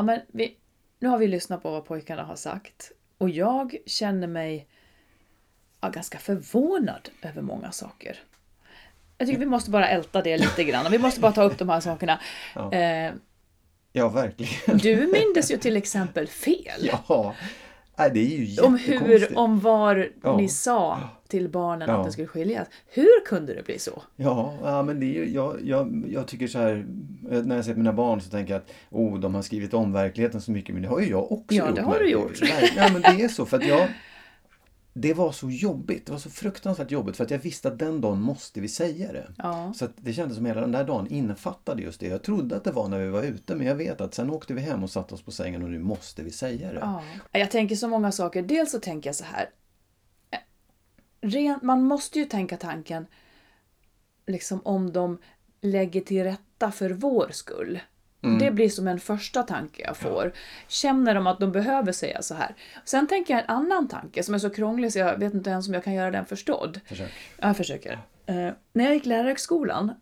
Ja, men vi, nu har vi lyssnat på vad pojkarna har sagt och jag känner mig ja, ganska förvånad över många saker. Jag tycker vi måste bara älta det lite grann. Vi måste bara ta upp de här sakerna. Ja. Eh, Ja, verkligen. du mindes ju till exempel fel. Ja, Nej, det är ju om hur, om var Ja. ni sa till barnen Ja. att det skulle skiljas. Hur kunde det bli så? Ja, ja men det är ju, jag, jag, jag tycker så här, när jag ser mina barn så tänker jag att oh, de har skrivit om verkligheten så mycket, men det har ju jag också Ja, gjort. det har du gjort. Nej, Ja, men det är så, för att jag, det var så jobbigt, det var så fruktansvärt jobbigt, för att jag visste att den dagen måste vi säga det. Ja. Så det kändes som hela den där dagen innefattade just det. Jag trodde att det var när vi var ute, men jag vet att sen åkte vi hem och satte oss på sängen och nu måste vi säga det. Ja. Jag tänker så många saker. Dels så tänker jag så här. man måste ju tänka tanken liksom om de lägger till rätta för vår skull. Det blir som en första tanke jag får. Känner de att de behöver säga så här? Sen tänker jag en annan tanke som är så krånglig så jag vet inte ens om jag kan göra den förstådd. Försök. Ja, jag försöker. Eh, när jag gick lärarhögskolan,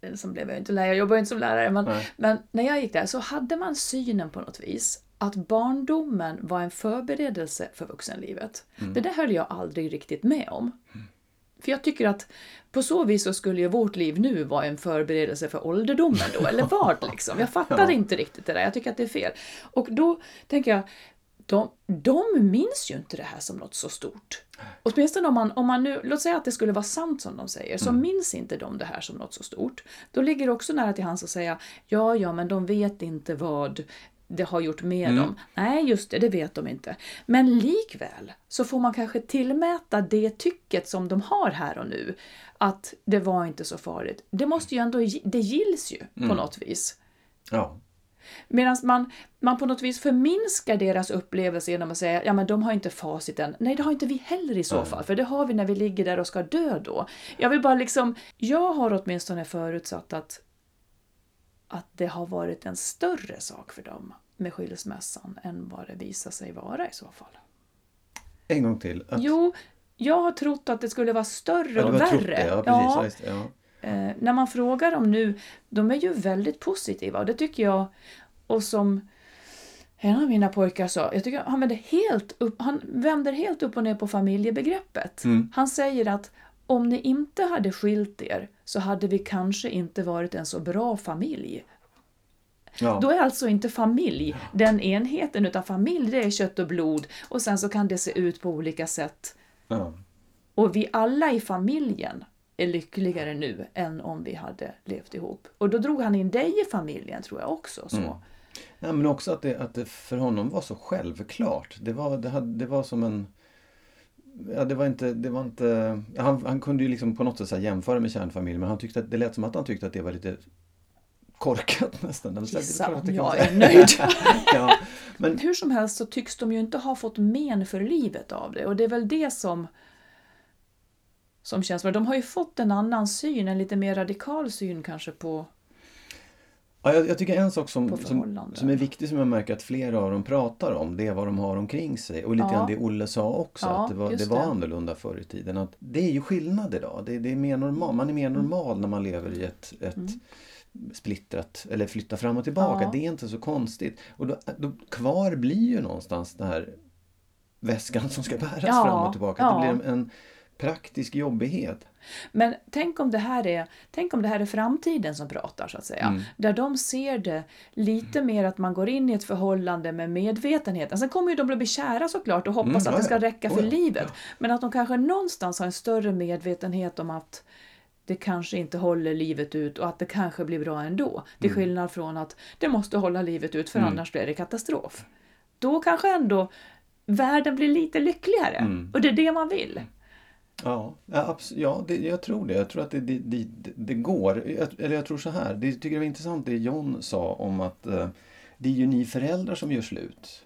eh, som blev jag inte lärare, jag jobbar ju inte som lärare, men, Nej. men när jag gick där så hade man synen på något vis att barndomen var en förberedelse för vuxenlivet. Det där höll jag aldrig riktigt med om. För jag tycker att på så vis så skulle ju vårt liv nu vara en förberedelse för ålderdomen då, eller vad liksom? Jag fattar Ja. inte riktigt det där, jag tycker att det är fel. Och då tänker jag, de, de minns ju inte det här som något så stort. Åtminstone om man, om man nu, låt säga att det skulle vara sant som de säger, så minns inte de det här som något så stort. Då ligger det också nära till hands att säga, ja, ja, men de vet inte vad det har gjort med dem. Nej, just det, det vet de inte. Men likväl så får man kanske tillmäta det tycket som de har här och nu, att det var inte så farligt. Det måste ju ändå, det gills ju på något vis. Ja. Medan man, man på något vis förminskar deras upplevelse genom att säga ja men de har inte facit än. Nej, det har inte vi heller i så fall, för det har vi när vi ligger där och ska dö då. Jag vill bara liksom, jag har åtminstone förutsatt att, att det har varit en större sak för dem med skilsmässan än vad det visar sig vara i så fall. En gång till. Att, Jo, jag har trott att det skulle vara större och värre. trott det. Ja, precis. Ja. just det, Ja. Eh, när man frågar dem nu, de är ju väldigt positiva och det tycker jag, och som en av mina pojkar sa, jag tycker han vänder helt upp, han vänder helt upp och ner på familjebegreppet. Mm. Han säger att om ni inte hade skilt er så hade vi kanske inte varit en så bra familj. Ja. Då är alltså inte familj den enheten, utan familj det är kött och blod och sen så kan det se ut på olika sätt. Ja. Och vi alla i familjen är lyckligare nu än om vi hade levt ihop. Och då drog han in dig i familjen tror jag också. Så. Mm. Ja, men också att det, att det för honom var så självklart. Det var, det hade, det var som en... Ja, det var inte... Det var inte han, han kunde ju liksom på något sätt jämföra med kärnfamilj men han tyckte att, det lät som att han tyckte att det var lite korkat nästan. Gissa om jag är nöjd. ja, men Hur som helst så tycks de ju inte ha fått men för livet av det. Och det är väl det som som känns bra. De har ju fått en annan syn, en lite mer radikal syn kanske på... Ja, jag, jag tycker en sak som, som, som är viktig som jag märker att flera av dem pratar om, det är vad de har omkring sig. Och lite Ja. grann det Olle sa också, Ja, att det var, det var det. annorlunda förr i tiden. Att det är ju skillnad idag. Det, det är mer normal, man är mer Mm. normal när man lever i ett, ett splittrat, eller flyttar fram och tillbaka. Ja. Det är inte så konstigt. Och då, då, kvar blir ju någonstans den här väskan som ska bäras fram och tillbaka. Det blir en praktisk jobbighet. Men tänk om, det här är, tänk om det här är framtiden som pratar, så att säga. Mm. Där de ser det lite mer att man går in i ett förhållande med medvetenhet. Sen kommer ju de att bli kära såklart och hoppas Mm, att det ska räcka för ja. livet. Men att de kanske någonstans har en större medvetenhet om att det kanske inte håller livet ut och att det kanske blir bra ändå. Till Mm. skillnad från att det måste hålla livet ut för annars blir det katastrof. Då kanske ändå världen blir lite lyckligare. Mm. Och det är det man vill. Ja, ja, det, jag tror det. Jag tror att det, det, det, det går. Jag, eller jag tror så här. Det tycker jag var intressant det John sa om att eh, det är ju ni föräldrar som gör slut.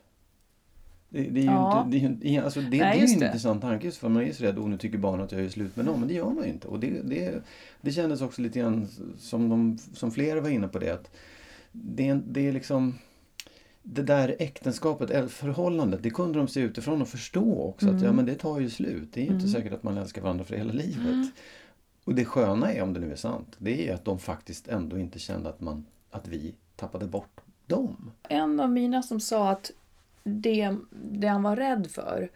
Det, det är ju Ja. inte, det är alltså det, Nej, det är en intressant tanke. just För man är så rädd, oh, nu tycker barnen att jag gör slut med någon. Men det gör man ju inte. Och det, det, det kändes också lite grann som, de, som flera var inne på det. Att det, är det är liksom det där äktenskapet, eller förhållandet, det kunde de se utifrån och förstå också. Att ja, men det tar ju slut. Det är ju inte säkert att man älskar varandra för hela livet. Och det sköna är, om det nu är sant, det är att de faktiskt ändå inte kände att, man, att vi tappade bort dem. En av mina som sa att det, det han var rädd för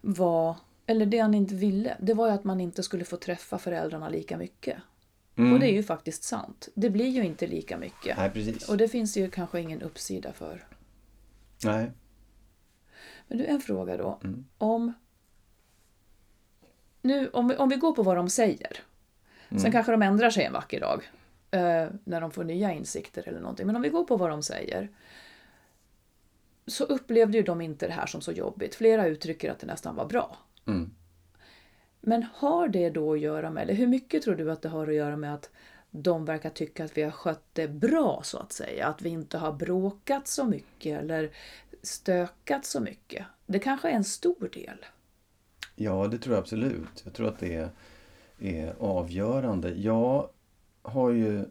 var, eller det han inte ville, det var ju att man inte skulle få träffa föräldrarna lika mycket. Och det är ju faktiskt sant. Det blir ju inte lika mycket. Nej, precis. Och det finns ju kanske ingen uppsida för. Nej. Men du, en fråga då. Om, nu, om, vi- om vi går på vad de säger. Sen kanske de ändrar sig en vacker dag. eh, när de får nya insikter eller någonting. Men om vi går på vad de säger. Så upplevde ju de inte det här som så jobbigt. Flera uttrycker att det nästan var bra. Mm. Men har det då att göra med, eller hur mycket tror du att det har att göra med att de verkar tycka att vi har skött det bra så att säga? Att vi inte har bråkat så mycket eller stökat så mycket? Det kanske är en stor del. Ja, det tror jag absolut. Jag tror att det är, är avgörande. Jag har ju...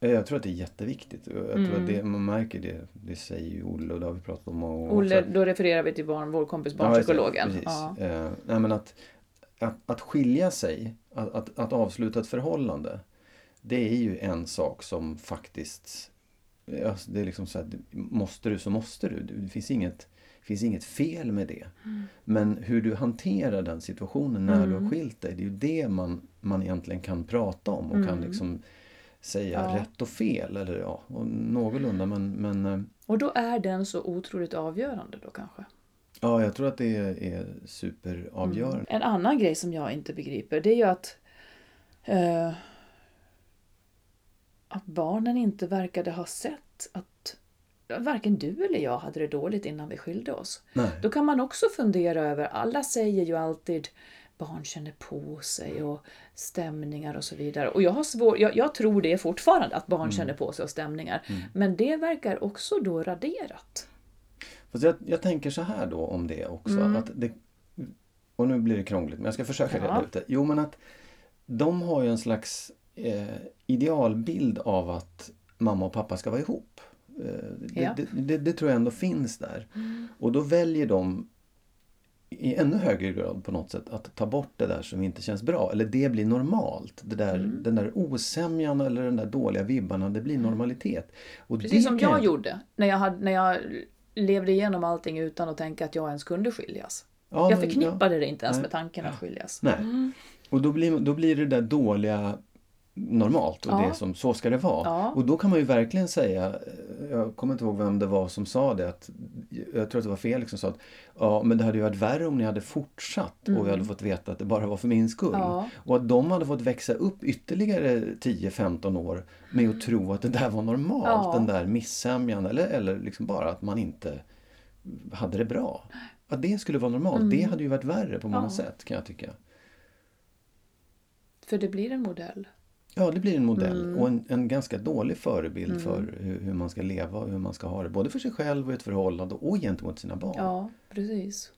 Jag tror att det är jätteviktigt. Jag tror att det, man märker det. Det säger ju Olle och det har vi pratat om många gånger. Olle, då refererar vi till barn, vår kompis Ja, barnpsykologen. Precis. Ja. Eh, nej, men att, att, att skilja sig, att, att, att avsluta ett förhållande. Det är ju en sak som faktiskt... Alltså det är liksom så här, måste du så måste du. Det finns inget, finns inget fel med det. Men hur du hanterar den situationen när du har skilt dig, det är ju det man, man egentligen kan prata om och kan liksom säga Ja. rätt och fel. Eller ja, och någorlunda men, men eh, Och då är den så otroligt avgörande då kanske. Ja, jag tror att det är, superavgörande. En annan grej som jag inte begriper det är ju att eh, att barnen inte verkade ha sett att varken du eller jag hade det dåligt innan vi skilde oss. Nej. Då kan man också fundera över, alla säger ju alltid barn känner på sig och stämningar och så vidare. Och jag, har svår, jag, jag tror det fortfarande att barn känner på sig och stämningar. Men det verkar också då raderat. Fast jag, jag tänker så här då om det också. Att det, och nu blir det krångligt, men jag ska försöka reda Ja. ut det. Jo, men att de har ju en slags eh, idealbild av att mamma och pappa ska vara ihop. Eh, det, Ja. det, det, det tror jag ändå finns där. Och då väljer de i ännu högre grad på något sätt att ta bort det där som inte känns bra. Eller det blir normalt. Det där, Den där osämjan eller den där dåliga vibbarna, det blir normalitet. Och Precis som kan jag gjorde när jag, hade, när jag levde igenom allting utan att tänka att jag ens kunde skiljas. Ja, jag förknippade det inte ens Nej. med tanken att skiljas. Nej. Och då blir, då blir det där dåliga normalt och Ja. det som så ska det vara. Ja. Och då kan man ju verkligen säga, eh, jag kommer inte ihåg vem det var som sa det, att, jag tror att det var Felix som sa att ja, men det hade ju varit värre om ni hade fortsatt och vi hade fått veta att det bara var för min skull. Mm. Ja. Och att de hade fått växa upp ytterligare 10-15 år med att tro att det där var normalt, den där missämjan eller, eller liksom bara att man inte hade det bra. Att det skulle vara normalt, det hade ju varit värre på många Mm. Sätt kan jag tycka. För det blir en modell. Ja, det blir en modell Mm. och en, en ganska dålig förebild för hur, hur man ska leva och hur man ska ha det. Både för sig själv och i ett förhållande och gentemot sina barn. Ja, precis.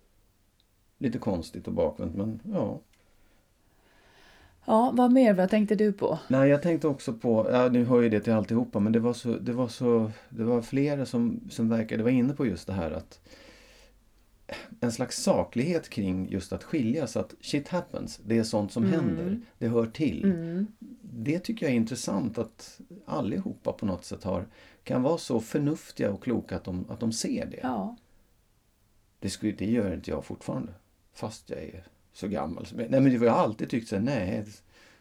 Lite konstigt och bakvänt men ja. Ja, vad mer? Vad tänkte du på? Nej, jag tänkte också på, ja nu hör ju det till alltihopa, men det var så, det var så, det var flera som, som verkade vara inne på just det här att en slags saklighet kring just att skiljas, att shit happens, det är sånt som händer, det hör till. Mm. Det tycker jag är intressant att allihopa på något sätt har, kan vara så förnuftiga och kloka att de, att de ser det. Ja, Det, skulle, det gör inte jag fortfarande, fast jag är så gammal. Nej, men jag har alltid tyckt så nej,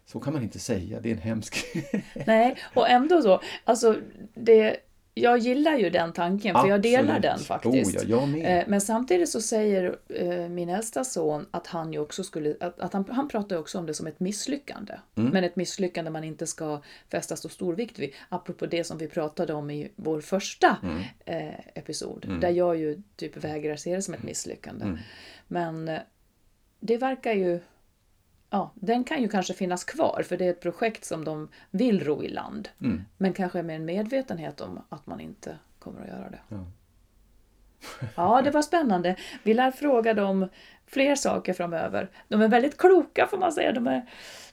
så kan man inte säga, det är en hemsk... nej, och ändå så. Alltså, det, jag gillar ju den tanken, för jag delar Absolut. den faktiskt. Oh, ja. Eh, Men samtidigt så säger eh, min äldsta son att han ju också skulle, att, att han, han pratar också om det som ett misslyckande. Mm. Men ett misslyckande man inte ska fästa så stor vikt vid. Apropå det som vi pratade om i vår första Mm. eh, episod. Där jag ju typ vägrar se det som ett misslyckande. Mm. Men eh, det verkar ju, ja, den kan ju kanske finnas kvar för det är ett projekt som de vill ro i land. Mm. Men kanske med en medvetenhet om att man inte kommer att göra det. Ja. Ja, det var spännande. Vi lär fråga dem fler saker framöver. De är väldigt kloka får man säga. De är,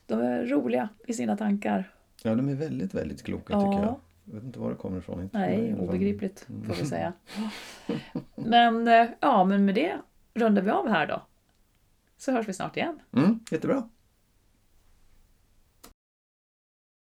de är roliga i sina tankar. Ja, de är väldigt, väldigt kloka Ja. tycker jag. Jag vet inte var det kommer ifrån. Inte Nej, obegripligt får vi säga. Men eh, ja, men med det rundar vi av här då. Så hörs vi snart igen. Mm, jättebra.